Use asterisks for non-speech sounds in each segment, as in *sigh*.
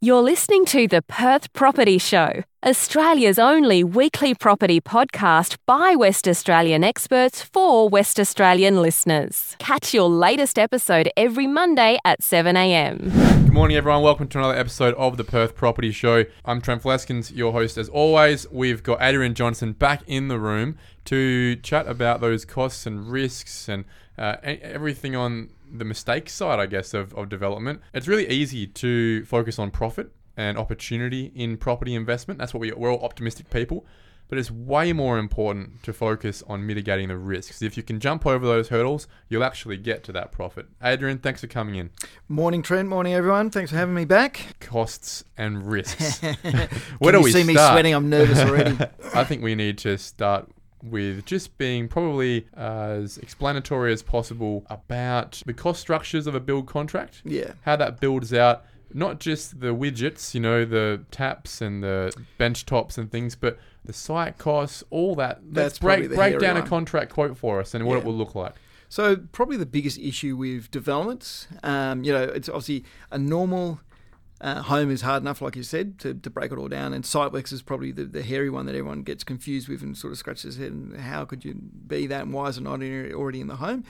You're listening to the Perth Property Show, Australia's only weekly property podcast by West Australian experts for West Australian listeners. Catch your latest episode every Monday at 7am. Good morning, everyone. Welcome to another episode of the Perth Property Show. I'm Trent Fleskens, your host as always. We've got Adrian Johnson back in the room to chat about those costs and risks and uh, everything on the mistake side, I guess, of, of development. It's really easy to focus on profit and opportunity in property investment. That's what we, we're all optimistic people. But it's way more important to focus on mitigating the risks. If you can jump over those hurdles, you'll actually get to that profit. Adrian, thanks for coming in. Morning, Trent. Morning, everyone. Thanks for having me back. Costs and risks. *laughs* *laughs* Where Can do you we see me sweating? I'm nervous already. *laughs* I think we need to start with just being probably as explanatory as possible about the cost structures of a build contract, yeah. how that builds out not just the widgets, you know, the taps and the bench tops and things, but the site costs, all that. Let's That's break break down a contract quote for us and what it will look like. So probably the biggest issue with developments, um, you know, it's obviously a normal uh, home is hard enough, like you said, to, to break it all down. And Siteworks is probably the, the hairy one that everyone gets confused with and sort of scratches their head. And how could you be that? And why is it not already in the home?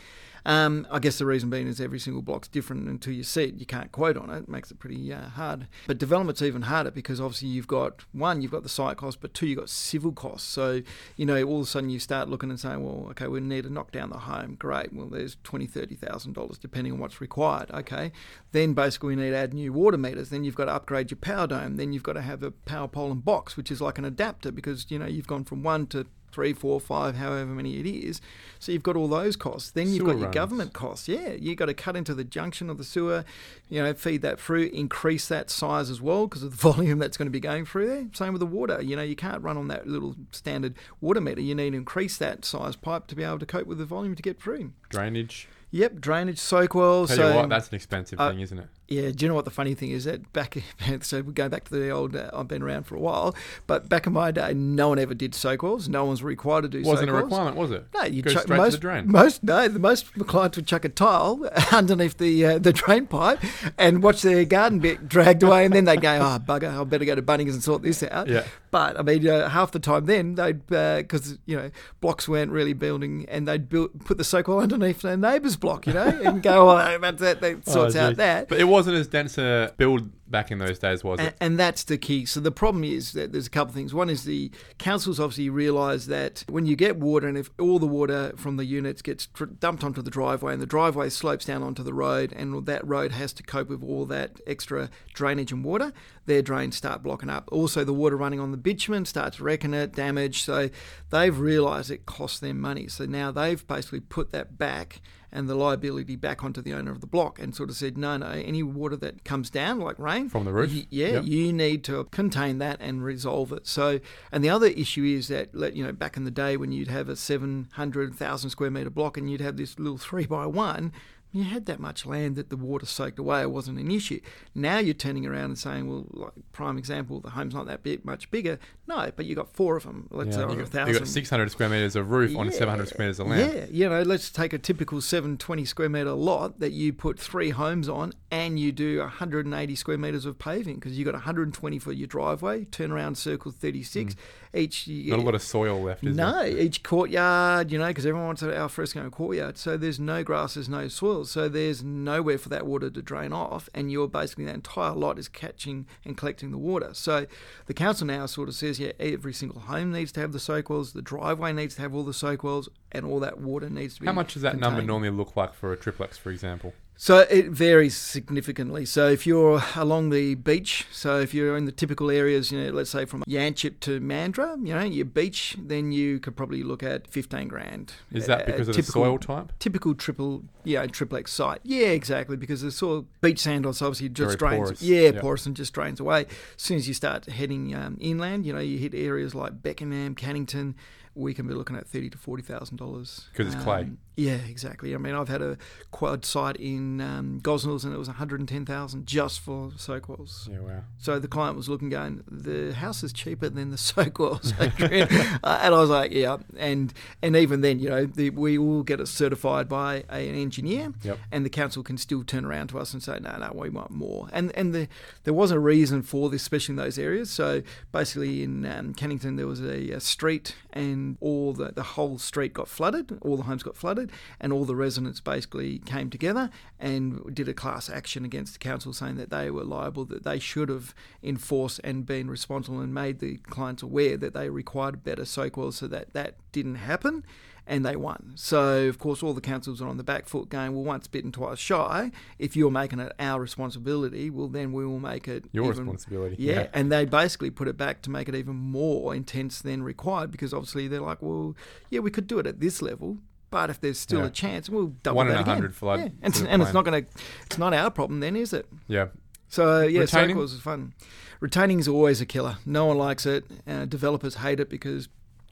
Um, I guess the reason being is every single block's different until you see it. You can't quote on it. It makes it pretty uh, hard. But development's even harder because obviously you've got one, you've got the site cost, but two, you've got civil costs. So, you know, all of a sudden you start looking and saying, well, okay, we need to knock down the home. Great. Well, there's twenty, thirty thousand dollars depending on what's required. Okay. Then basically we need to add new water meters. Then you've got to upgrade your power dome. Then you've got to have a power pole and box, which is like an adapter because you know you've gone from one to three, four, five, however many it is. So you've got all those costs. Then you've Sewer got your runs. government costs. Yeah, you've got to cut into the junction of the sewer, you know, feed that through, increase that size as well because of the *laughs* volume that's going to be going through there. Same with the water. You know, you can't run on that little standard water meter. You need to increase that size pipe to be able to cope with the volume to get through. Drainage. Yep, drainage, soak well. Tell so you what, that's an expensive uh, thing, isn't it? Yeah, do you know what the funny thing is that back *laughs* so we go back to the old uh, I've been around for a while, but back in my day, no one ever did soak wells. No one was required to do Wasn't a requirement, was it? No, you Go chuck straight most, to the drain. Most no, the most clients would chuck a tile *laughs* underneath the uh, the drain pipe and watch their garden bit dragged away, and then they'd go, "Oh bugger, I better go to Bunnings and sort this out." Yeah. But I mean, uh, half the time then they'd because you know blocks weren't really building, and they'd build, put the soak well underneath their neighbour's block, you know, and go, "Well, *laughs* that's that, that sorts Oh, out that." But it wasn't as dense a build back in those days, was And, it? and that's the key. So the problem is that there's a couple of things. One is the councils obviously realise that when you get water, and if all the water from the units gets tr- dumped onto the driveway, and the driveway slopes down onto the road, and that road has to cope with all that extra drainage and water, their drains start blocking up. Also, the water running on the bitumen starts wrecking it, damage. So they've realised it costs them money. So now they've basically put that back and the liability back onto the owner of the block and sort of said, no, no, any water that comes down, like rain, From the roof? y- yeah, Yep. you need to contain that and resolve it. So, and the other issue is that, let- you know, back in the day when you'd have a 700,000 square metre block and you'd have this little three by one, you had that much land that the water soaked away. It wasn't an issue. Now you're turning around and saying, well, like prime example, the home's not that bit much bigger. No, but you got four of them. Let's say Yeah, on you got, you got 600 square meters of roof on 700 square meters of land. Yeah, you know, let's take a typical 720 square metre lot that you put three homes on and you do 180 square metres of paving because you've got 120 for your driveway, turnaround circle 36. Mm. Each you Not a lot of soil left, is it? no, there? each courtyard, you know, because everyone wants alfresco courtyard. So there's no grass, there's no soil. So there's nowhere for that water to drain off. And you're basically, that entire lot is catching and collecting the water. So the council now sort of says, yeah, every single home needs to have the soak wells, the driveway needs to have all the soak wells, and all that water needs to be. How much does that number normally look like for a triplex, for example? So it varies significantly. So if you're along the beach, so if you're in the typical areas, you know, let's say from Yanchep to Mandurah, you know, your beach, then you could probably look at 15 grand. Is that because of the typical- soil type? Typical triple, yeah, triplex site. Yeah, exactly, because the soil, beach sand also obviously just Very drains. porous, Yeah, yeah. porous and just drains away. As soon as you start heading um, inland, you know, you hit areas like Beckenham, Cannington, we can be looking at thirty to forty thousand dollars 'Cause it's clay. Yeah, exactly. I mean, I've had a quad site in um, Gosnells and it was 110,000 just for soak wells. Yeah, wow. So the client was looking, going, the house is cheaper than the *laughs* soak wells. *laughs* uh, and I was like, yeah. And and even then, you know, the, we will get it certified by a, an engineer, Yep. and the council can still turn around to us and say, no, no, we want more. And and the, there was a reason for this, especially in those areas. So basically, in um, Cannington, there was a, a street, and all the the whole street got flooded. All the homes got flooded, and all the residents basically came together and did a class action against the council, saying that they were liable, that they should have enforced and been responsible, and made the clients aware that they required better soak wells, so that that didn't happen and they won. So, of course, all the councils are on the back foot going, well, once bitten, twice shy. If you're making it our responsibility, well, then we will make it Your even- responsibility. Yeah, and they basically put it back to make it even more intense than required because obviously they're like, well, yeah, we could do it at this level. But if there's still Yeah. a chance, we'll double One in that a again. hundred flood Yeah. And, and it's not going to, it's not our problem then, is it? Yeah. So yeah, Retaining? Cycles is fun. Retaining is always a killer. No one likes it. Uh, developers hate it because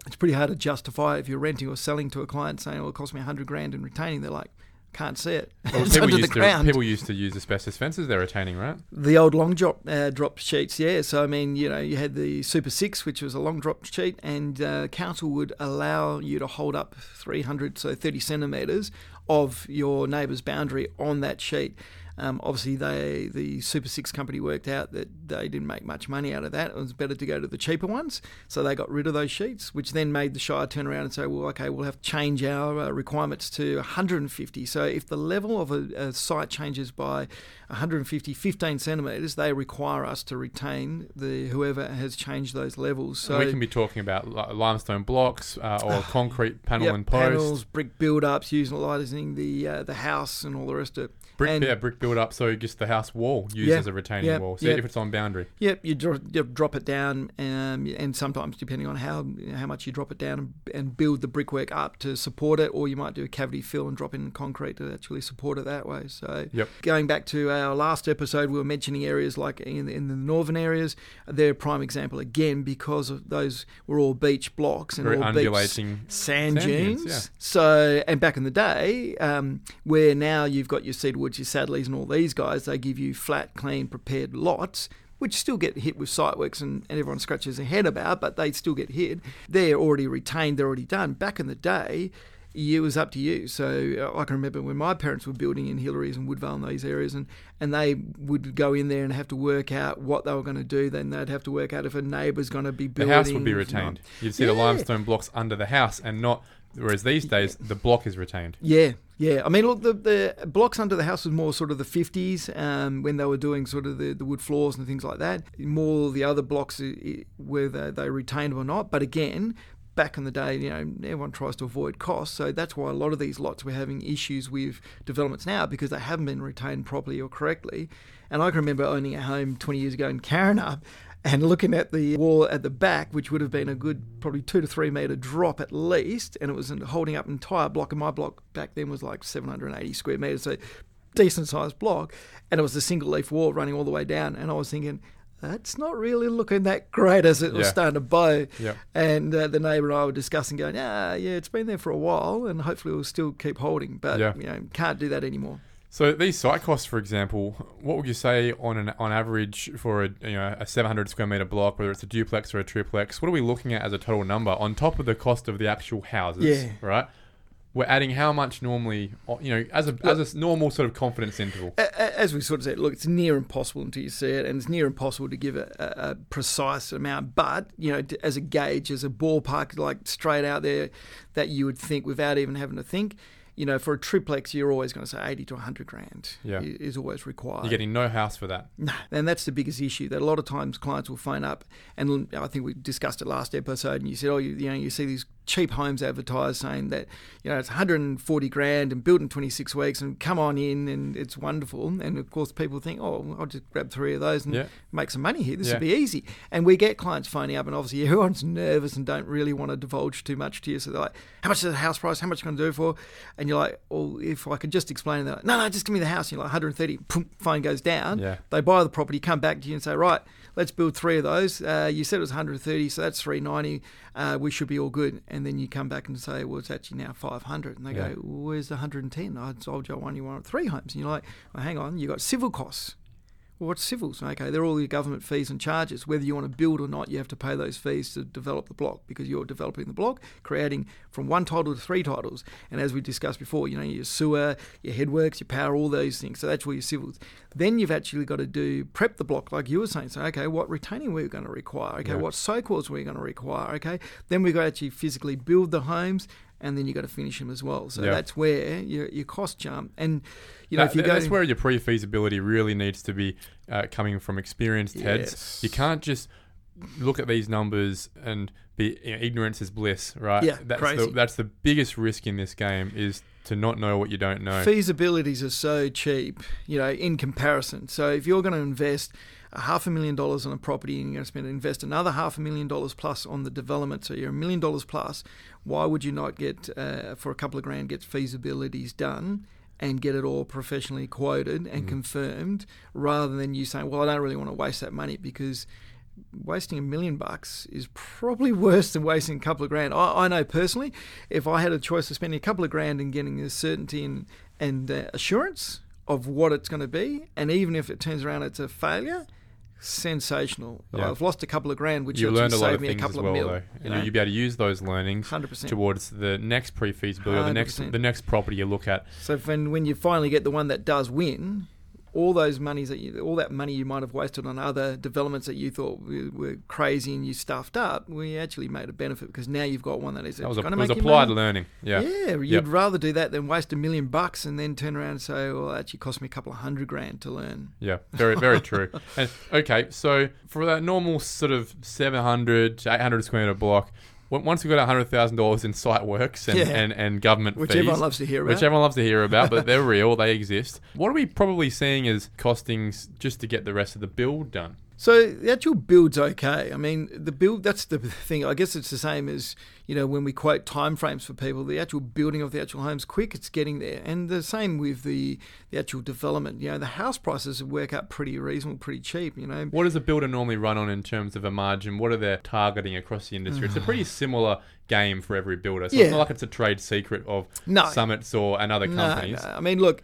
it's pretty hard to justify if you're renting or selling to a client saying, "Well, it cost me a hundred grand in retaining." They're like, "Can't see it. Well, it's people under the used to ground." people used to use asbestos fences. They're retaining, right? the old long drop uh, drop sheets, yeah. So I mean, you know, you had the Super Six, which was a long drop sheet, and uh, council would allow you to hold up 300, so 30 centimeters of your neighbour's boundary on that sheet. Um, obviously, they the Super Six company worked out that they didn't make much money out of that. It was better to go to the cheaper ones, so they got rid of those sheets, which then made the Shire turn around and say, "Well, okay, we'll have to change our uh, requirements to 150." So if the level of a, a site changes by 150, 15 centimetres, they require us to retain the whoever has changed those levels. So we can be talking about limestone blocks uh, or *sighs* concrete panel Yep, and post. panels, brick build-ups, utilizing the uh, the house and all the rest of it. Brick, and- yeah, brick build up, so just the house wall used Yeah, as a retaining yeah, wall. So yeah. if it's on boundary, Yep, you, dro- you drop it down, um, and sometimes depending on how how much you drop it down and, and build the brickwork up to support it, or you might do a cavity fill and drop in concrete to actually support it that way. So, Yep. going back to our last episode, we were mentioning areas like in, in the northern areas. They're a prime example again because of those were all beach blocks and very all beach sand, Sand dunes. So, and back in the day, um, where now you've got your Cedar Woods, is Satterleys, and all these guys, they give you flat, clean, prepared lots. Which still get hit with site works and, and everyone scratches their head about, but they still get hit. They're already retained, they're already done. Back in the day, it was up to you. So uh, I can remember when my parents were building in Hillarys and Woodvale and those areas, and, and they would go in there and have to work out what they were going to do. Then they'd have to work out if a neighbour's going to be building. The house would be retained. You'd see the limestone blocks under the house, and not. Whereas these days, the block is retained. Yeah, yeah. I mean, look, the, the blocks under the house was more sort of the 50s um, when they were doing sort of the, the wood floors and things like that. More the other blocks, whether they retained or not. But again, back in the day, you know, everyone tries to avoid costs. So that's why a lot of these lots we're having issues with developments now because they haven't been retained properly or correctly. And I can remember owning a home 20 years ago in Karrinyup and looking at the wall at the back, which would have been a good probably two to three metre drop at least, and it was holding up an entire block. And my block back then was like 780 square metres, so decent sized block. And it was a single leaf wall running all the way down. And I was thinking, that's not really looking that great as it was Yeah. starting to bow. Yep. And uh, the neighbour and I were discussing, going, yeah, yeah, it's been there for a while, and hopefully we'll still keep holding. But Yeah. you know, can't do that anymore. So these site costs, for example, what would you say on an on average for a you know a 700 square meter block, whether it's a duplex or a triplex? What are we looking at as a total number on top of the cost of the actual houses? Yeah. Right. We're adding how much normally, you know, as a as a normal sort of confidence interval. As we sort of said, look, it's near impossible until you see it, and it's near impossible to give a, a, a precise amount. But you know, as a gauge, as a ballpark, like straight out there, that you would think without even having to think. You know, for a triplex, you're always going to say eighty to hundred grand. Yeah. is always required. You're getting no house for that. No, and that's the biggest issue. That a lot of times clients will phone up, and I think we discussed it last episode. And you said, oh, you, you know, you see these cheap homes advertised saying that you know it's 140 grand and built in 26 weeks, and come on in, and it's wonderful. And of course, people think, oh, I'll just grab three of those and Yeah. make some money here. This Yeah. will be easy. And we get clients phoning up, and obviously *laughs* everyone's nervous and don't really want to divulge too much to you. So they're like, how much is the house price? How much going to do for? And you're like, well, if I could just explain that, no, no, just give me the house. You're like 130. Boom, phone goes down. Yeah. They buy the property, come back to you and say, right, let's build three of those. Uh, you said it was 130, so that's 390. Uh, we should be all good. and then you come back and say, well, it's actually now 500. And they Yeah. go, well, where's the 110? I told you I only wanted three homes. And you're like, well, hang on, you've got civil costs. Well, what's civils? Okay, they're all your government fees and charges. Whether you want to build or not, you have to pay those fees to develop the block because you're developing the block, creating from one title to three titles. And as we discussed before, you know, your sewer, your headworks, your power, all those things. So that's where your civils. Then you've actually got to do prep the block, like you were saying. So, okay, what retaining were going to require? Okay, Yeah. what walls were going to require? Okay, then we've got to actually physically build the homes. And then you've got to finish them as well. So Yeah. that's where your, your cost jump. And, you know, That- if you go. that's where your pre-feasibility really needs to be uh, coming from experienced heads. Yes. You can't just look at these numbers and be you know, ignorance is bliss, right? Yeah, that's crazy. the that's the biggest risk in this game is to not know what you don't know. feasibilities are so cheap, you know, in comparison. So if you're going to invest a half a million dollars on a property and you're going to spend invest another half a million dollars plus on the development, so you're a million dollars plus, why would you not get uh, for a couple of grand get feasibilities done? And get it all professionally quoted and confirmed, rather than you saying, "Well, I don't really want to waste that money because wasting a million bucks is probably *laughs* worse than wasting a couple of grand. I, I know personally, if I had a choice of spending a couple of grand and getting the certainty and, and uh, assurance of what it's going to be, and even if it turns around it's a failure, sensational. Yeah. I've lost a couple of grand, which you learned a lot saved of me a things as couple well, of mil. though, you and know? you'll be able to use those learnings 100%. towards the next pre-feasibility or the next the next property you look at. So when when you finally get the one that does win, all those monies that you, all that money you might have wasted on other developments that you thought were, crazy and you stuffed up, we actually made a benefit because now you've got one that is That was, a, was applied learning. Yeah. Yeah, you'd Yep. rather do that than waste a million bucks and then turn around and say, "Well, it actually cost me a couple of hundred grand to learn." Yeah, very, very true. *laughs* And okay, so for that normal sort of 700 to 800 square meter block, once we've got $100,000 in site works and, Yeah. and, and government Which fees, everyone loves to hear about. which everyone loves to hear about, but they're *laughs* real, they exist. What are we probably seeing as costings just to get the rest of the build done? So the actual build's okay. I mean, the build that's the thing. I guess it's the same as you know when we quote timeframes for people. The actual building of the actual home's quick. It's getting there, and the same with the the actual development. You know, the house prices work out pretty reasonable, pretty cheap. You know, What does a builder normally run on in terms of a margin? What are they targeting across the industry? It's a pretty *sighs* similar game for every builder. So Yeah. it's not like it's a trade secret of No. Summits or and other no, companies. no. I mean, look.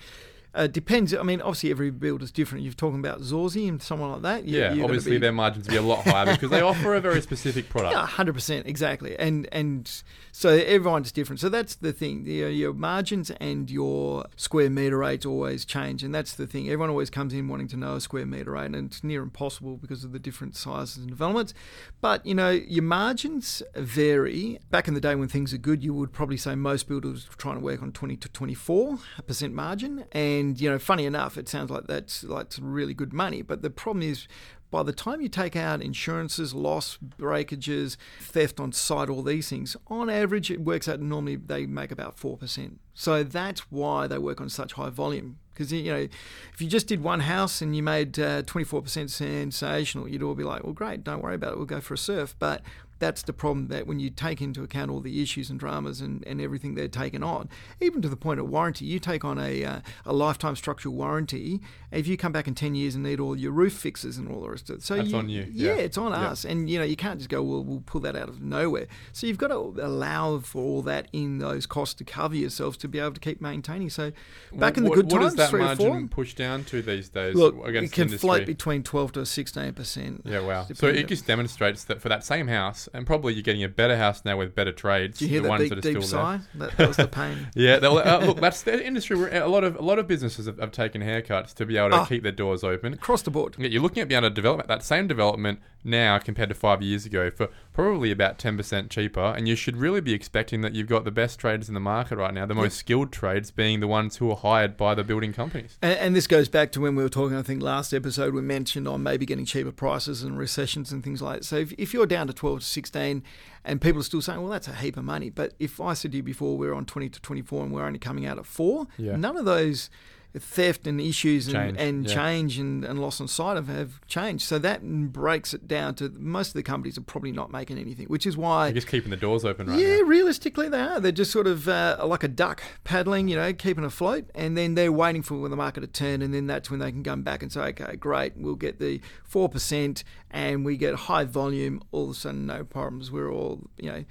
Uh, depends. I mean, obviously, every build is different. You're talking about Zorzi and someone like that. You, Yeah, obviously be- their margins be a lot higher because they *laughs* offer a very specific product. Yeah, hundred percent, exactly, and and so everyone's different. So that's the thing. Your, your margins and your square meter rates always change, and that's the thing. Everyone always comes in wanting to know a square meter rate, and it's near impossible because of the different sizes and developments. But you know, your margins vary. Back in the day when things are good, you would probably say most builders were trying to work on twenty to twenty four percent margin, and you know, funny enough, it sounds like that's like really good money. But the problem is by the time you take out insurances, loss, breakages, theft on site, all these things, on average, it works out normally they make about 4%. So that's why they work on such high volume. Because, you know, if you just did one house and you made uh, 24% sensational, you'd all be like, well, great, don't worry about it, we'll go for a surf. But that's the problem that when you take into account all the issues and dramas and, and everything they're taken on, even to the point of warranty, you take on a, uh, a lifetime structural warranty. If you come back in 10 years and need all your roof fixes and all the rest of it. So That's you, on you, Yeah, yeah. it's on Yeah. us. And, you know, you can't just go, well, we'll pull that out of nowhere. So you've got to allow for all that in those costs to cover yourselves to be able to keep maintaining. So back in the What- good what times, does that three or margin four. push down to these days Look, against it can float between 12 to 16%. yeah, wow. So it just demonstrates that for that same house, and probably you're getting a better house now with better trades. Do you hear the that ones deep, that are deep still there. sigh? That, that was the pain. *laughs* Yeah, uh, look, that's the industry. Where a lot of a lot of businesses have, have taken haircuts to be able to Ah. keep their doors open. Across the board. Yeah, you're looking at being able to develop that same development now compared to five years ago for probably about 10% cheaper. And you should really be expecting that you've got the best traders in the market right now, the most skilled trades being the ones who are hired by the building companies. And, and this goes back to when we were talking, I think last episode we mentioned on maybe getting cheaper prices and recessions and things like that. So if, if you're down to 12 to 16 and people are still saying, well, that's a heap of money. But if I said to you before we're on 20 to 24 and we're only coming out at four, Yeah. none of those theft and issues and Change, and yeah. change and, and loss on site have, have changed. So that breaks it down to most of the companies are probably not making anything, which is why. They're just keeping the doors open right yeah, now. realistically, they are. They're just sort of uh, like a duck paddling, you know, keeping afloat, and then they're waiting for the market to turn, and then that's when they can come back and say, okay, great, we'll get the four percent, and we get high volume. All of a sudden, no problems. We're all, you know,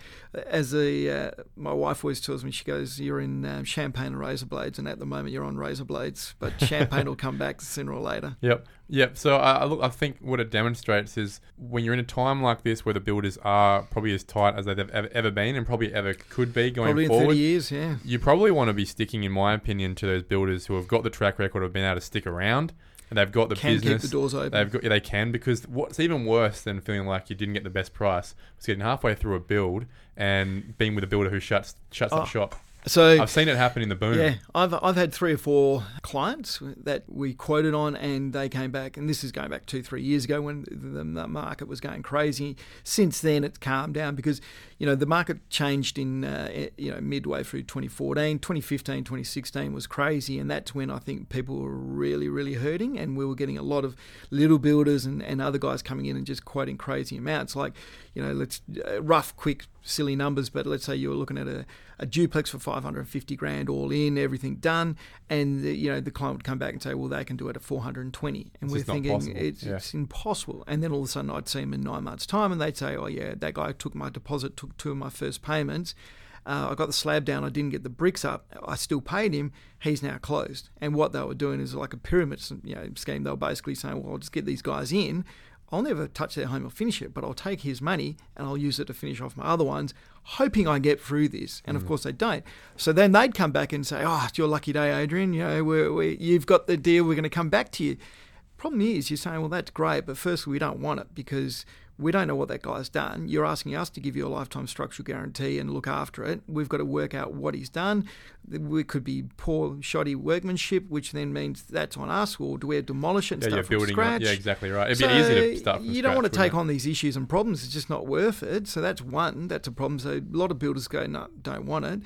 as the uh, my wife always tells me, she goes, "You're in um, champagne and razor blades, and at the moment you're on razor blades, but champagne will come back sooner or later." Yep. Yep. So I I look, I think what it demonstrates is when you're in a time like this where the builders are probably as tight as they've ever, ever been and probably ever could be going Probably in forward. thirty years, yeah. You probably want to be sticking, in my opinion, to those builders who have got the track record of being able to stick around and they've got the Can business. keep the doors open. They've got, yeah, they can because what's even worse than feeling like you didn't get the best price was getting halfway through a build and being with a builder who shuts shuts Oh. up shop. So I've seen it happen in the boom. Yeah, I've I've had three or four clients that we quoted on, and they came back, and this is going back two three years ago when the, the market was going crazy. Since then, it's calmed down because you know the market changed in uh, you know midway through 2014, 2015, 2016 was crazy, and that's when I think people were really really hurting, and we were getting a lot of little builders and, and other guys coming in and just quoting crazy amounts, like you know let's uh, rough quick silly numbers, but let's say you were looking at a, a duplex for 550 grand all in, everything done, and the, you know the client would come back and say, well, they can do it at 420, and It's we're thinking it's, Yeah. it's impossible. And then all of a sudden, I'd see them in nine months' time, and they'd say, oh yeah, that guy took my deposit, took two of my first payments. Uh, I got the slab down. I didn't get the bricks up. I still paid him. He's now closed. And what they were doing is like a pyramid you know, scheme. They were basically saying, "Well, I'll just get these guys in. I'll never touch their home or finish it, but I'll take his money and I'll use it to finish off my other ones, hoping I get through this. And of mm. course they don't. So then they'd come back and say, "Oh, it's your lucky day, Adrian. You know, we're, we you've got the deal. We're going to come back to you." Problem is, you're saying, "Well, that's great, but firstly, we don't want it because." We don't know what that guy's done. You're asking us to give you a lifetime structural guarantee and look after it. We've got to work out what he's done. It could be poor, shoddy workmanship, which then means that's on us. Or do we have to demolish it and Yeah, start you're from building. scratch? Up. Yeah, exactly right. It'd So be easy to start from you don't want to take wouldn't on these issues and problems. It's just not worth it. So that's one. That's a problem. So a lot of builders go, no, don't want it.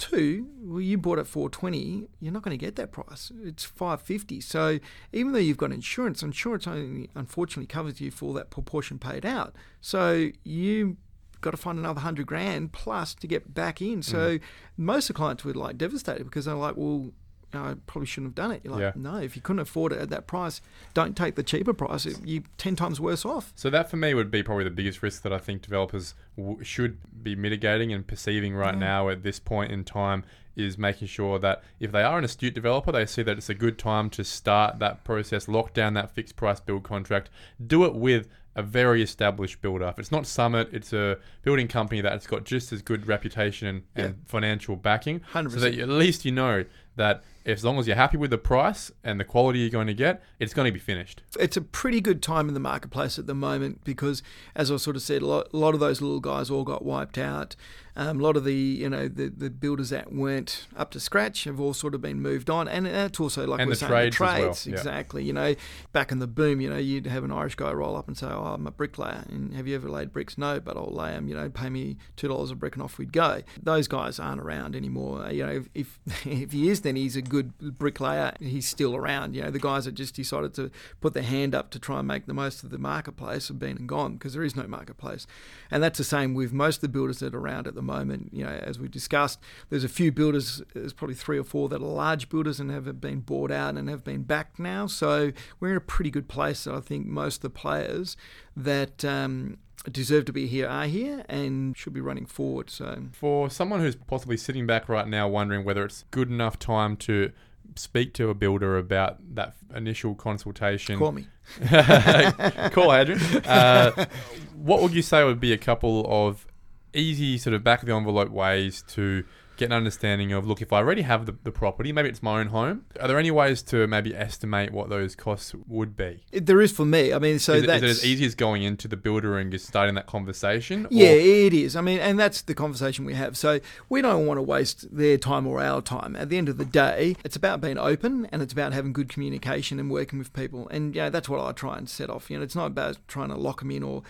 Two, well, you bought it 420. You're not going to get that price. It's 550. So even though you've got insurance, insurance only unfortunately covers you for that proportion paid out. So you got to find another hundred grand plus to get back in. So Mm. most of the clients were like devastated because they're like, well. I probably shouldn't have done it. You're like, Yeah. no, if you couldn't afford it at that price, don't take the cheaper price. You're 10 times worse off. So that for me would be probably the biggest risk that I think developers w- should be mitigating and perceiving right mm. now at this point in time is making sure that if they are an astute developer, they see that it's a good time to start that process, lock down that fixed price build contract, do it with a very established builder. If it's not Summit, it's a building company that's got just as good reputation and, and financial backing. 100%. So that at least you know that as long as you're happy with the price and the quality you're going to get, it's going to be finished. It's a pretty good time in the marketplace at the moment because, as I sort of said, a lot, a lot of those little guys all got wiped out. Um, a lot of the you know the, the builders that weren't up to scratch have all sort of been moved on, and that's also like And we're the saying, trades the well, trades yeah. exactly. You know, back in the boom, you know, you'd have an Irish guy roll up and say, "Oh, I'm a bricklayer," and have you ever laid bricks? No, but I'll lay them. You know, pay me two dollars a brick, and off we'd go. Those guys aren't around anymore. You know, if if, *laughs* if he is, then he's a good bricklayer. He's still around. You know, the guys that just decided to put their hand up to try and make the most of the marketplace have been and gone because there is no marketplace, and that's the same with most of the builders that are around at the moment. You know, as we discussed, there's a few builders. There's probably three or four that are large builders and have been bought out and have been backed now. So we're in a pretty good place. I think most of the players that. Um, deserve to be here are here and should be running forward so For someone who's possibly sitting back right now wondering whether it's good enough time to speak to a builder about that initial consultation, call me *laughs* call Adrian. *laughs* Uh, what would you say would be a couple of easy, sort of back of the envelope ways to get an understanding of look, if I already have the, the property, maybe it's my own home, are there any ways to maybe estimate what those costs would be? It- there is for me i mean so is, it, that's is it as easy as going into the builder and just starting that conversation? Yeah, Or- it is. I mean, and that's the conversation we have. So we don't want to waste their time or our time. At the end of the day, it's about being open and it's about having good communication and working with people. And yeah, that's what I try and set off. You know, it's not about trying to lock them in or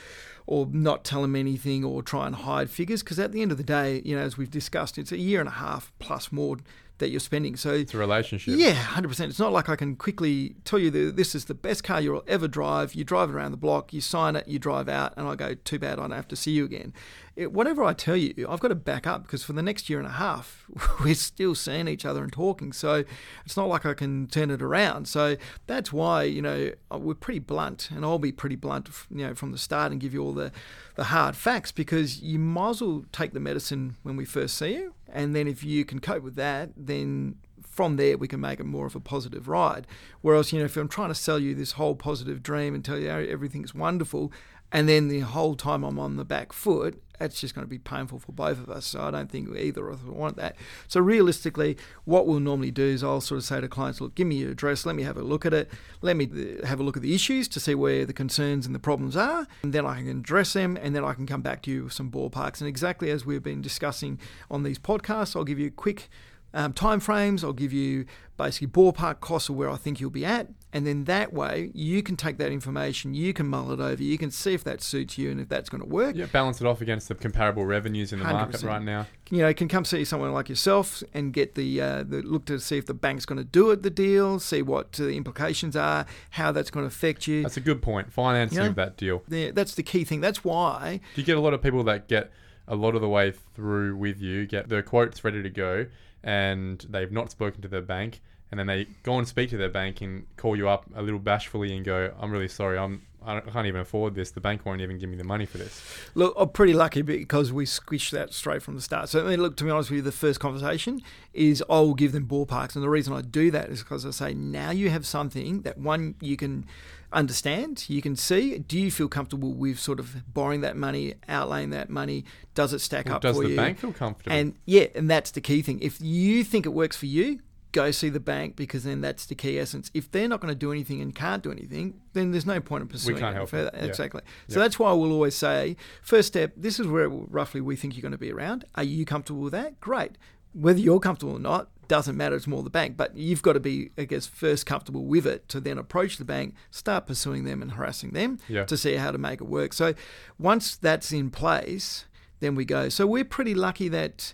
or not tell them anything or try and hide figures because at the end of the day, you know, as we've discussed, it's a year and a half plus more that you're spending. So It's a relationship. yeah, hundred percent. It's not like I can quickly tell you that this is the best car you'll ever drive. You drive it around the block, you sign it, you drive out, and I go, too bad, I don't have to see you again. It, whatever I tell you, I've got to back up because for the next year and a half, *laughs* we're still seeing each other and talking. So it's not like I can turn it around. So that's why you know uh, we're pretty blunt, and I'll be pretty blunt, you know, from the start and give you all the the hard facts because you might as well take the medicine when we first see you, and then if you can cope with that, then from there we can make it more of a positive ride. Whereas, you know, if I'm trying to sell you this whole positive dream and tell you everything's wonderful, and then the whole time I'm on the back foot, that's just going to be painful for both of us. So I don't think either of us want that. So realistically, what we'll normally do is I'll sort of say to clients, look, give me your address, let me have a look at it, let me uh, have a look at the issues to see where the concerns and the problems are, and then I can address them, and then I can come back to you with some ballparks. And exactly as we've been discussing on these podcasts, I'll give you a quick um, time frames. I'll give you basically ballpark costs of where I think you'll be at, and then that way you can take that information, you can mull it over, you can see if that suits you and if that's going to work. Yeah, balance it off against the comparable revenues in the market 100%. right now. You know, can come see someone like yourself and get the, uh, the look to see if the bank's going to do it, the deal, see what the implications are, how that's going to affect you. That's a good point. Financing Yeah. of that deal. Yeah, that's the key thing. That's why Do you get a lot of people that get a lot of the way through with you, get their quotes ready to go, and they've not spoken to their bank, and then they go and speak to their bank and call you up a little bashfully and go, "I'm really sorry, I'm I can't even afford this. The bank won't even give me the money for this." Look, I'm pretty lucky because we squished that straight from the start. So, I mean, look, to be honest with you, the first conversation is I'll give them ballparks. And the reason I do that is because I say, now you have something that one, you can understand, you can see. Do you feel comfortable with sort of borrowing that money, outlaying that money? Does it stack Well, up does for the you? bank feel comfortable? And yeah, and that's the key thing. If you think it works for you, go see the bank because then that's the key essence. If they're not going to do anything and can't do anything, then there's no point in pursuing we can't help further. Yeah. Exactly. So Yeah. that's why we'll always say, first step, this is where roughly we think you're going to be around. Are you comfortable with that? Great. Whether you're comfortable or not doesn't matter. It's more the bank, but you've got to be, I guess, first comfortable with it to then approach the bank, start pursuing them and harassing them Yeah. to see how to make it work. So once that's in place, then we go. So we're pretty lucky that,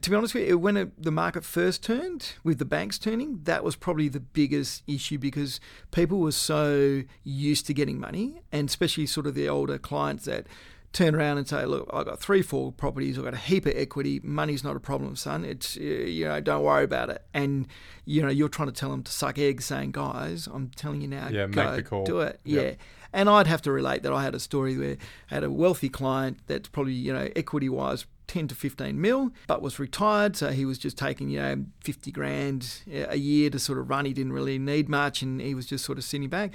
to be honest with you, when it, the market first turned with the banks turning, that was probably the biggest issue because people were so used to getting money, and especially sort of the older clients that turn around and say, "Look, I've got three, four properties. I've got a heap of equity. Money's not a problem, son. It's uh, you know, don't worry about it." And you know, you're trying to tell them to suck eggs, saying, "Guys, I'm telling you now, Yeah, go make the call. do it." Yep. Yeah. And I'd have to relate that I had a story where I had a wealthy client that's probably, you know, equity wise 10 to 15 mil, but was retired. So he was just taking, you know, 50 grand a year to sort of run. He didn't really need much and he was just sort of sitting back.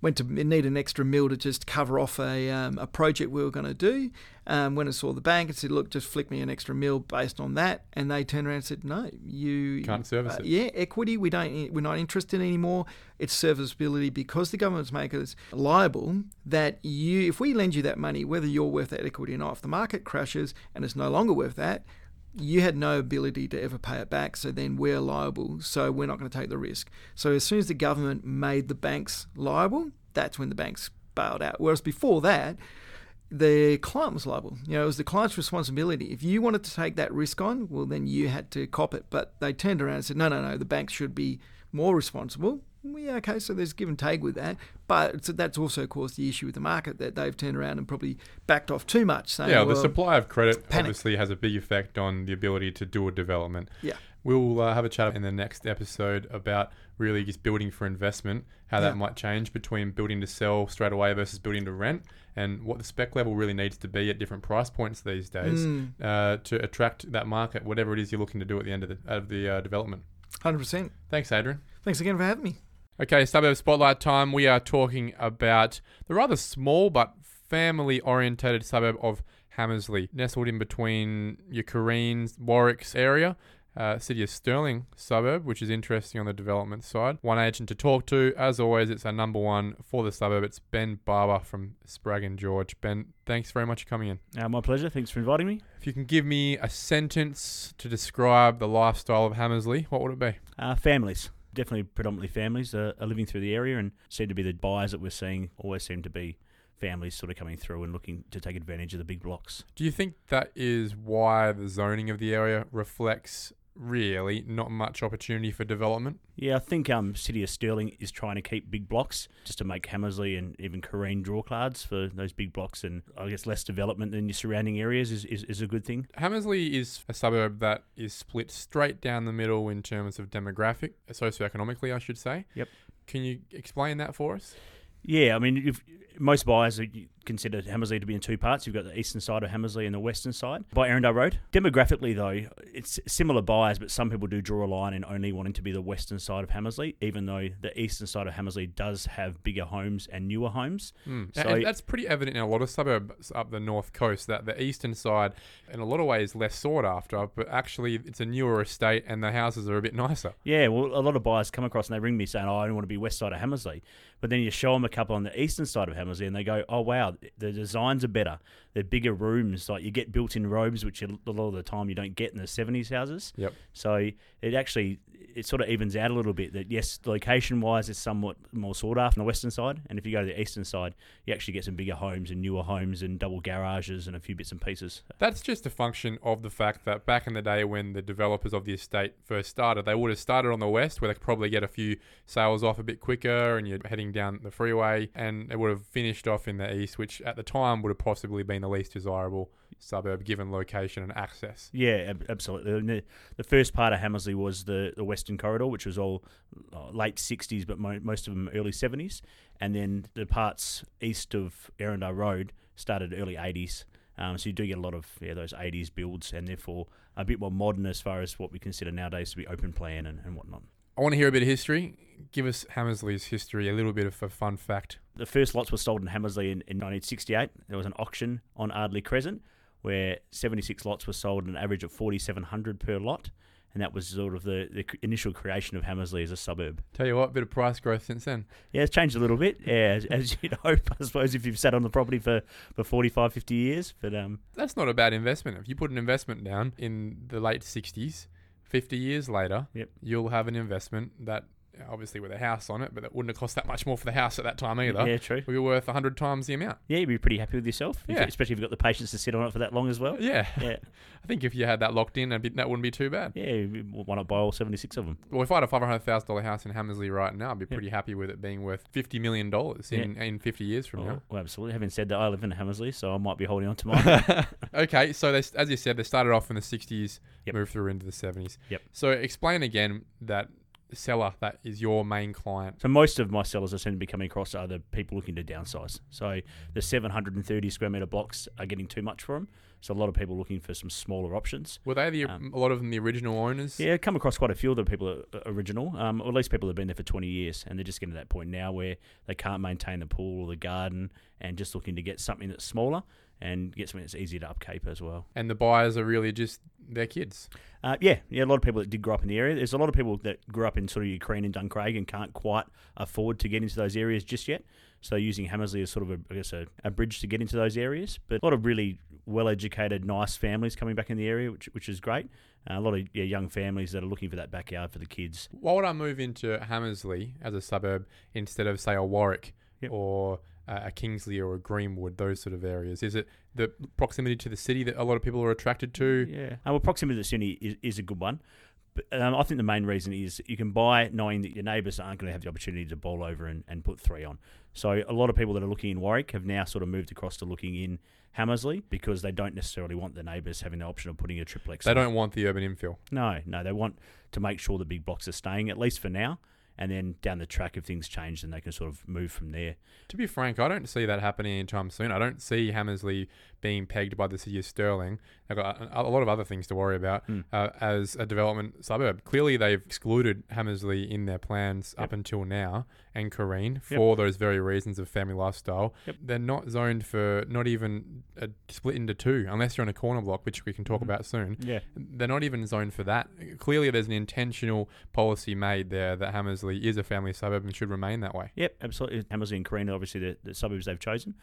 Went to need an extra mill to just cover off a, um, a project we were going to do. Um, when I saw the bank, and said, "Look, just flick me an extra mill based on that." And they turned around and said, "No, you Can't service uh, it. yeah, equity. We don't. We're not interested anymore. It's serviceability because the government's making us liable. That you, if we lend you that money, whether you're worth that equity or not, if the market crashes and it's no longer worth that, you had no ability to ever pay it back. So then we're liable. So we're not going to take the risk. So as soon as the government made the banks liable, that's when the banks bailed out. Whereas before that, the client was liable. You know, it was the client's responsibility. If you wanted to take that risk on, well, then you had to cop it. But they turned around and said, no, no, no, the banks should be more responsible. Well, yeah, okay, so there's give and take with that. But that's also caused the issue with the market that they've turned around and probably backed off too much. Saying, yeah, the supply of credit obviously has a big effect on the ability to do a development. Yeah. We'll uh, have a chat in the next episode about really just building for investment, how that Yeah. might change between building to sell straight away versus building to rent, and what the spec level really needs to be at different price points these days Mm. uh, to attract that market, whatever it is you're looking to do at the end of the, of the uh, development. 100%. Thanks, Adrian. Thanks again for having me. Okay, suburb spotlight time. We are talking about the rather small but family orientated suburb of Hamersley, nestled in between your Carines, Warwick's area. Uh, city of Stirling suburb, which is interesting on the development side. One agent to talk to. As always, it's our number one for the suburb. It's Ben Barber from Sprague and George. Ben, thanks very much for coming in. Uh, my pleasure. Thanks for inviting me. If you can give me a sentence to describe the lifestyle of Hamersley, what would it be? Uh, families, definitely predominantly families uh, are living through the area and seem to be the buyers that we're seeing always seem to be families sort of coming through and looking to take advantage of the big blocks. Do you think that is why the zoning of the area reflects really not much opportunity for development? Yeah, I think um, City of Stirling is trying to keep big blocks just to make Hamersley and even Carine draw cards for those big blocks, and I guess less development than your surrounding areas is, is, is a good thing. Hamersley is a suburb that is split straight down the middle in terms of demographic, socioeconomically, I should say. Yep. Can you explain that for us? Yeah, I mean, if, most buyers consider Hamersley to be in two parts. You've got the eastern side of Hamersley and the western side by Erindale Road. Demographically, though, it's similar buyers, but some people do draw a line in only wanting to be the western side of Hamersley, even though the eastern side of Hamersley does have bigger homes and newer homes. Mm. So- and that's pretty evident in a lot of suburbs up the north coast that the eastern side, in a lot of ways, less sought after, but actually it's a newer estate and the houses are a bit nicer. Yeah, well, a lot of buyers come across and they ring me saying, "Oh, I don't want to be west side of Hamersley," but then you show them a couple on the eastern side of Hamersley, and they go, "Oh, wow, the designs are better. They're bigger rooms. Like you get built-in robes, which a lot of the time you don't get in the '70s houses. Yep. So it actually it sort of evens out a little bit. That yes, location-wise, it's somewhat more sought after on the western side, and if you go to the eastern side, you actually get some bigger homes and newer homes and double garages and a few bits and pieces. That's just a function of the fact that back in the day when the developers of the estate first started, they would have started on the west where they could probably get a few sales off a bit quicker and you're heading down the freeway, and it would have finished off in the east, which at the time would have possibly been the least desirable suburb given location and access. Yeah, ab- absolutely. And the, the first part of Hamersley was the, the Western Corridor, which was all uh, late 60s, but mo- most of them early 70s. And then the parts east of Erindale Road started early 80s. Um, so you do get a lot of yeah, those 80s builds and therefore a bit more modern as far as what we consider nowadays to be open plan and, and whatnot. I want to hear a bit of history. Give us Hamersley's history, a little bit of a fun fact. The first lots were sold in Hamersley in, in 1968. There was an auction on Ardley Crescent where 76 lots were sold at an average of 4,700 per lot. And that was sort of the, the initial creation of Hamersley as a suburb. Tell you what, bit of price growth since then. Yeah, it's changed a little bit, yeah, as, as *laughs* you'd hope, I suppose, if you've sat on the property for, for 45, 50 years. But um, That's not a bad investment. If you put an investment down in the late 60s, 50 years later, Yep. you'll have an investment that obviously with a house on it, but it wouldn't have cost that much more for the house at that time either. yeah, true. Would be worth 100 times the amount. Yeah, you'd be pretty happy with yourself, if- Yeah. especially if you've got the patience to sit on it for that long as well. Yeah. Yeah, *laughs* I think if you had that locked in, bit- that wouldn't be too bad. yeah, why not buy all 76 of them? Well, if I had a $500,000 house in Hamersley right now, I'd be pretty happy with it being worth $50 million in, in 50 years from oh, now. Oh, well, absolutely. Having said that, I live in Hamersley, so I might be holding on to mine. *laughs* okay, so they, as you said, they started off in the 60s, Yep. moved through into the 70s. Yep. So explain again that seller that is your main client. So most of my sellers I seem to be coming across are the people looking to downsize. So the 730 square meter blocks are getting too much for them. So a lot of people looking for some smaller options. Were they the Um, a lot of them the original owners? Yeah, come across quite a few of the people that are original, um, or at least people that have been there for 20 years, and they're just getting to that point now where they can't maintain the pool or the garden, and just looking to get something that's smaller and get something that's easier to upkeep as well. And the buyers are really just their kids. Uh, yeah, yeah, a lot of people that did grow up in the area. There's a lot of people that grew up in sort of Carine and Duncraig and can't quite afford to get into those areas just yet. So using Hamersley as sort of, a, I guess, a, a bridge to get into those areas. But a lot of really well-educated, nice families coming back in the area, which which is great. Uh, a lot of yeah, young families that are looking for that backyard for the kids. Why would I move into Hamersley as a suburb instead of say a Warwick Yep. or uh, a Kingsley or a Greenwood, those sort of areas? Is it the proximity to the city that a lot of people are attracted to? Yeah. Uh, well, proximity to the city is, is a good one. But um, I think the main reason is you can buy knowing that your neighbours aren't going to have the opportunity to bowl over and, and put three on. So a lot of people that are looking in Warwick have now sort of moved across to looking in Hamersley because they don't necessarily want the neighbours having the option of putting a triplex. They on. don't want the urban infill. No, no, they want to make sure the big blocks are staying at least for now, and then down the track, if things change, then they can sort of move from there. To be frank, I don't see that happening anytime soon. I don't see Hamersley being pegged by the city of Stirling. They've got a, a lot of other things to worry about Hmm. uh, as a development suburb. Clearly, they've excluded Hamersley in their plans up until now and Carine for those very reasons of family lifestyle. Yep. They're not zoned for not even a split into two, unless you're on a corner block, which we can talk Mhm. about soon. Yeah, They're not even zoned for that. Clearly, there's an intentional policy made there that Hamersley is a family suburb and should remain that way. Yep, absolutely. Hamersley and Carina, obviously the, the suburbs they've chosen,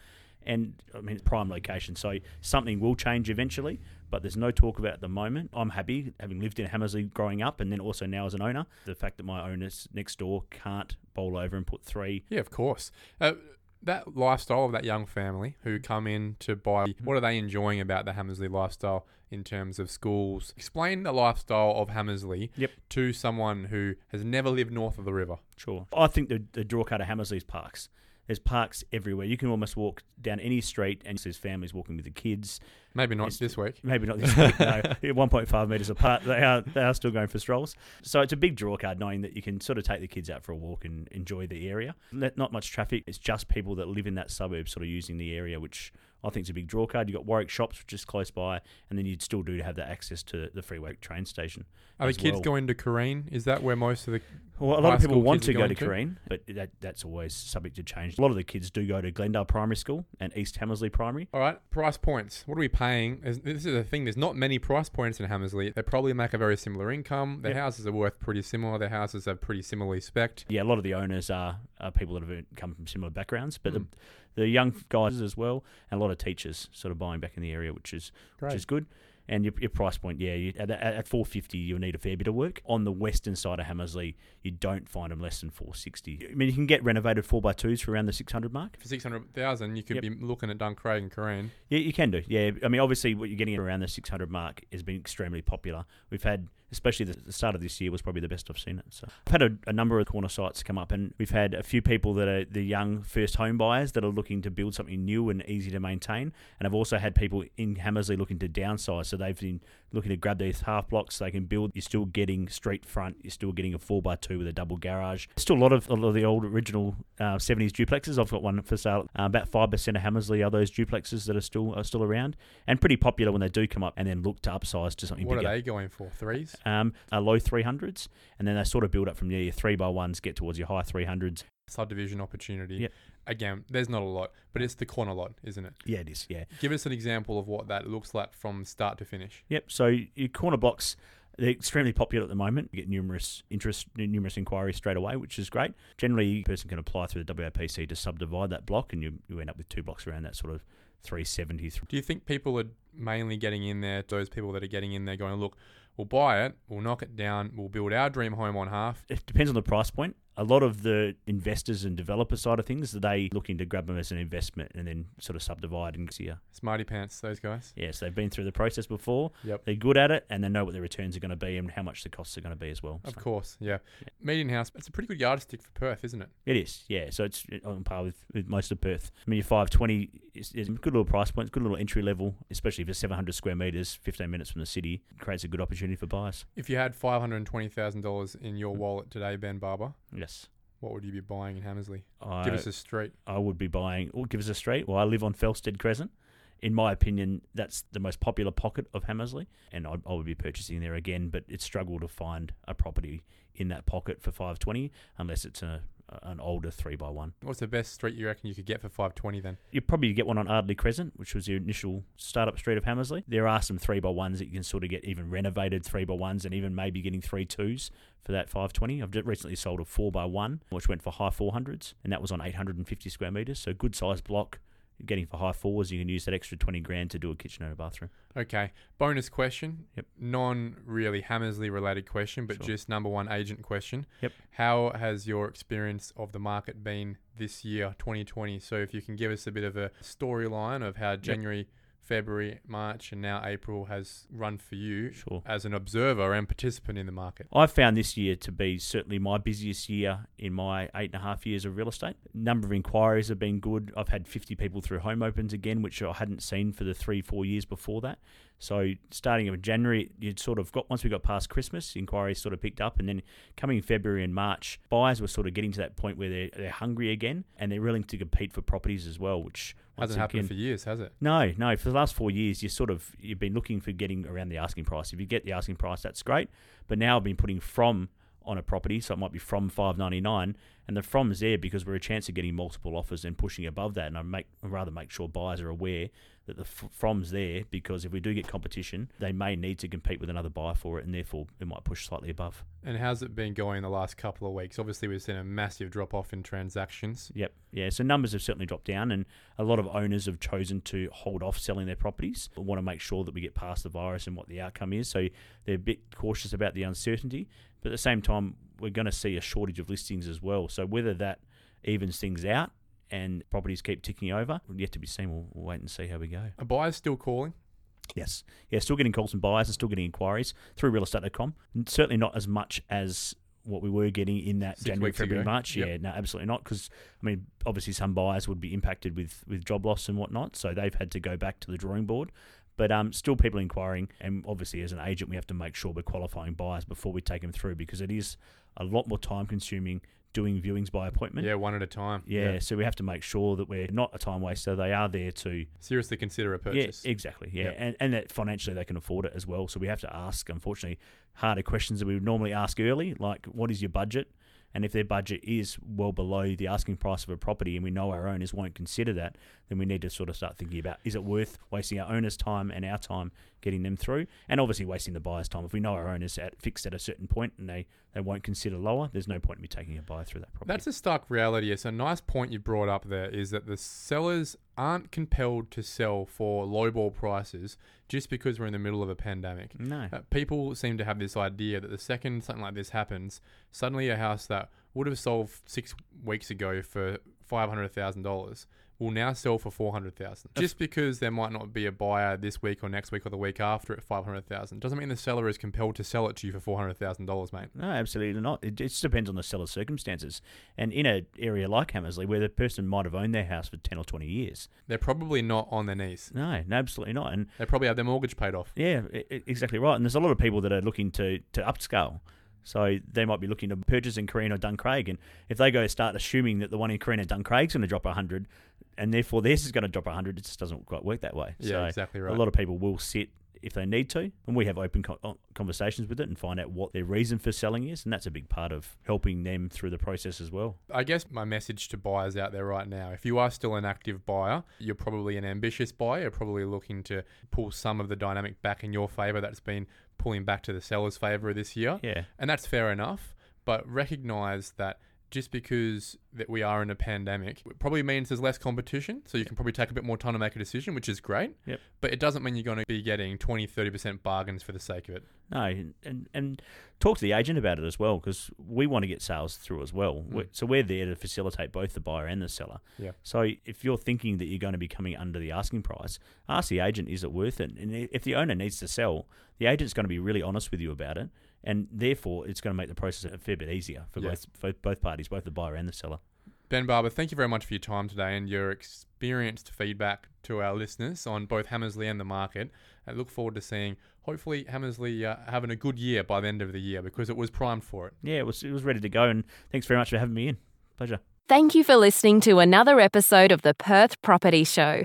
and I mean prime location. So something will change eventually, but there's no talk about it at the moment. I'm happy having lived in Hamersley growing up, and then also now as an owner. The fact that my owners next door can't bowl over and put three. Yeah, of course. Uh, that lifestyle of that young family who come in to buy, what are they enjoying about the Hamersley lifestyle in terms of schools? Explain the lifestyle of Hamersley Yep. to someone who has never lived north of the river. Sure. I think the, the draw card of Hamersley's parks. There's parks everywhere. You can almost walk down any street and there's families walking with the kids. Maybe not It's- this week. Maybe not this week, no. *laughs* 1.5 metres apart. They are, they are still going for strolls. So it's a big draw card knowing that you can sort of take the kids out for a walk and enjoy the area. Not much traffic. It's just people that live in that suburb sort of using the area, which I think is a big draw card. You've got Warwick Shops, which is close by, and then you'd still do have that access to the Freeway train station. Are the kids well. going to Carine? Is that where most of the Well, a lot of people want to go to to? Carine, but that, that's always subject to change. A lot of the kids do go to Glendale Primary School and East Hamersley Primary. All right, price points. What are we paying? This is the thing. There's not many price points in Hamersley. They probably make a very similar income. Their Yep. houses are worth pretty similar. Their houses are pretty similarly spec'd. Yeah, a lot of the owners are, are people that have come from similar backgrounds, but Mm. the, the young guys as well, and a lot of teachers sort of buying back in the area, which is Great. which is good. And your, your price point, yeah, you, at, at, at 450 you'll need a fair bit of work. On the western side of Hamersley, you don't find them less than 460. I mean, you can get renovated 4x2s for around the 600 mark. For six hundred thousand, you could Yep. be looking at Duncraig and Carine. Yeah, you can do. Yeah, I mean, obviously, what you're getting around the 600 mark has been extremely popular. We've had, especially the, the start of this year, was probably the best I've seen it. So I've had a, a number of corner sites come up, and we've had a few people that are the young first home buyers that are looking to build something new and easy to maintain. And I've also had people in Hamersley looking to downsize, so they've been looking to grab these half blocks So they can build. You're still getting street front. You're still getting a four x two with a double garage. Still a lot of a lot of the old original uh, 70s duplexes. I've got one for sale. Uh, about five percent of Hamersley are those duplexes that are still are still around and pretty popular when they do come up and then look to upsize to something What bigger. are they going for? Threes? Um, low 300s, and then they sort of build up from there. Your three by ones get towards your high 300s. Subdivision opportunity. Yep. Again, there's not a lot, but it's the corner lot, isn't it? Yeah, it is. Yeah. Give us an example of what that looks like from start to finish. Yep. So your corner blocks. They're extremely popular at the moment. You get numerous interest, numerous inquiries straight away, which is great. Generally, a person can apply through the WAPC to subdivide that block, and you, you end up with two blocks around that sort of 370. Do you think people are mainly getting in there, those people that are getting in there going, look, we'll buy it, we'll knock it down, we'll build our dream home on half. It depends on the price point. A lot of the investors and developer side of things, they looking to grab them as an investment and then sort of subdivide and see. Smarty pants, those guys. Yes, they've been through the process before. Yep. They're good at it, and they know what the returns are going to be and how much the costs are going to be as well. Of So- course, yeah. Median house, it's a pretty good yardstick for Perth, isn't it? It is, yeah. So it's on par with, with most of Perth. I mean, your 520 is, is a good little price point, it's a good little entry level, especially if it's 700 square metres, 15 minutes from the city. creates a good opportunity for buyers. If you had $520,000 in your wallet today, Ben Barber, Yes. what would you be buying in Hamersley? I, Give us a street. I would be buying, or give us a street. Well, I live on Felstead Crescent. In my opinion, that's the most popular pocket of Hamersley, and I, I would be purchasing there again. But it's struggled to find a property in that pocket for 520 unless it's a, an older three by one. What's the best street you reckon you could get for 520 then? You probably get one on Ardley Crescent, which was the initial startup street of Hamersley. There are some three by ones that you can sort of get even renovated three by ones, and even maybe getting three twos for that 520. I've just recently sold a four by one, which went for high 400s, and that was on 850 square meters. So good size block. Getting for high fours, you can use that extra 20 grand to do a kitchen and a bathroom. Okay. Bonus question. Yep. Non really Hamersley related question, but Sure. just number one agent question. Yep. How has your experience of the market been this year, 2020? So if you can give us a bit of a storyline of how January, February, March, and now April has run for you Sure. as an observer and participant in the market. I've found this year to be certainly my busiest year in my eight and a half years of real estate. Number of inquiries have been good. I've had 50 people through home opens again, which I hadn't seen for the three, four years before that. So starting of January, you'd sort of got once we got past Christmas, inquiries sort of picked up, and then coming February and March, buyers were sort of getting to that point where they're, they're hungry again and they're willing to compete for properties as well, which Hasn't happened again- for years, has it? no, no. For the last four years, you sort of you've been looking for getting around the asking price. If you get the asking price, that's great. But now I've been putting from on a property, so it might be from five ninety nine, and the from's there because we're a chance of getting multiple offers and pushing above that. And I make I'd rather make sure buyers are aware that the f- from's there because if we do get competition, they may need to compete with another buyer for it, and therefore it might push slightly above. And how's it been going the last couple of weeks? Obviously, we've seen a massive drop off in transactions. Yep. Yeah. So numbers have certainly dropped down, and a lot of owners have chosen to hold off selling their properties. We want to make sure that we get past the virus and what the outcome is. So they're a bit cautious about the uncertainty, but at the same time, we're going to see a shortage of listings as well. So whether that evens things out and properties keep ticking over. Yet to be seen. We'll, we'll wait and see how we go. Are buyers still calling? Yes. Yeah, still getting calls from buyers and still getting inquiries through realestate.com. Certainly not as much as what we were getting in that Six January, February, ago. March. Yep. Yeah, no, absolutely not. Because I mean, obviously, some buyers would be impacted with with job loss and whatnot, so they've had to go back to the drawing board. But um, still, people inquiring, and obviously, as an agent, we have to make sure we're qualifying buyers before we take them through because it is a lot more time consuming doing viewings by appointment. Yeah, one at a time. Yeah, so we have to make sure that we're not a time waster. They are there to Seriously consider a purchase. yeah, exactly. Yeah, Yep. and and that financially they can afford it as well. So we have to ask, unfortunately, harder questions that we would normally ask early, like what is your budget, and if their budget is well below the asking price of a property, and we know our owners won't consider that, then we need to sort of start thinking about is it worth wasting our owners' time and our time getting them through, and obviously wasting the buyer's time. If we know our owners at fixed at a certain point and they they won't consider lower, there's no point in me taking a buyer through that property. That's a stark reality. It's a nice point you brought up there is that the sellers aren't compelled to sell for lowball prices just because we're in the middle of a pandemic. no. Uh, people seem to have this idea that the second something like this happens, suddenly a house that would have sold six weeks ago for five hundred thousand dollars will now sell for four hundred thousand. Just because there might not be a buyer this week or next week or the week after at five hundred thousand doesn't mean the seller is compelled to sell it to you for four hundred thousand dollars, mate. No, absolutely not. It just depends on the seller's circumstances. And in an area like Hamersley, where the person might have owned their house for 10 or 20 years. They're probably not on their knees. No, no absolutely not. And They probably have their mortgage paid off. yeah, exactly right. And there's a lot of people that are looking to, to upscale. So they might be looking to purchase in Carine or Duncraig. And if they go start assuming that the one in Carine or Duncraig's going to drop 100, and therefore theirs is going to drop 100, it just doesn't quite work that way. Yeah, so exactly right. A lot of people will sit if they need to, and we have open uh, conversations with it and find out what their reason for selling is, and that's a big part of helping them through the process as well. I guess my message to buyers out there right now, if you are still an active buyer, you're probably an ambitious buyer, you're probably looking to pull some of the dynamic back in your favor that's been pulling back to the seller's favor this year. Yeah, And that's fair enough, but recognize that just because that we are in a pandemic it probably means there's less competition so you can probably take a bit more time to make a decision which is great Yep. but it doesn't mean you're going to be getting 20 30% bargains for the sake of it no, and and, and talk to the agent about it as well because we want to get sales through as well. Mm. We're- So we're there to facilitate both the buyer and the seller. Yeah. So if you're thinking that you're going to be coming under the asking price, ask the agent is it worth it? And if the owner needs to sell, the agent's going to be really honest with you about it, and therefore it's going to make the process a fair bit easier for Yeah. both for both parties, both the buyer and the seller. Ben Barber, thank you very much for your time today and your experienced feedback to our listeners on both Hamersley and the market. I look forward to seeing, hopefully, Hamersley uh, having a good year by the end of the year because it was primed for it. Yeah, it was it was ready to go, and thanks very much for having me in. Pleasure. Thank you for listening to another episode of the Perth Property Show.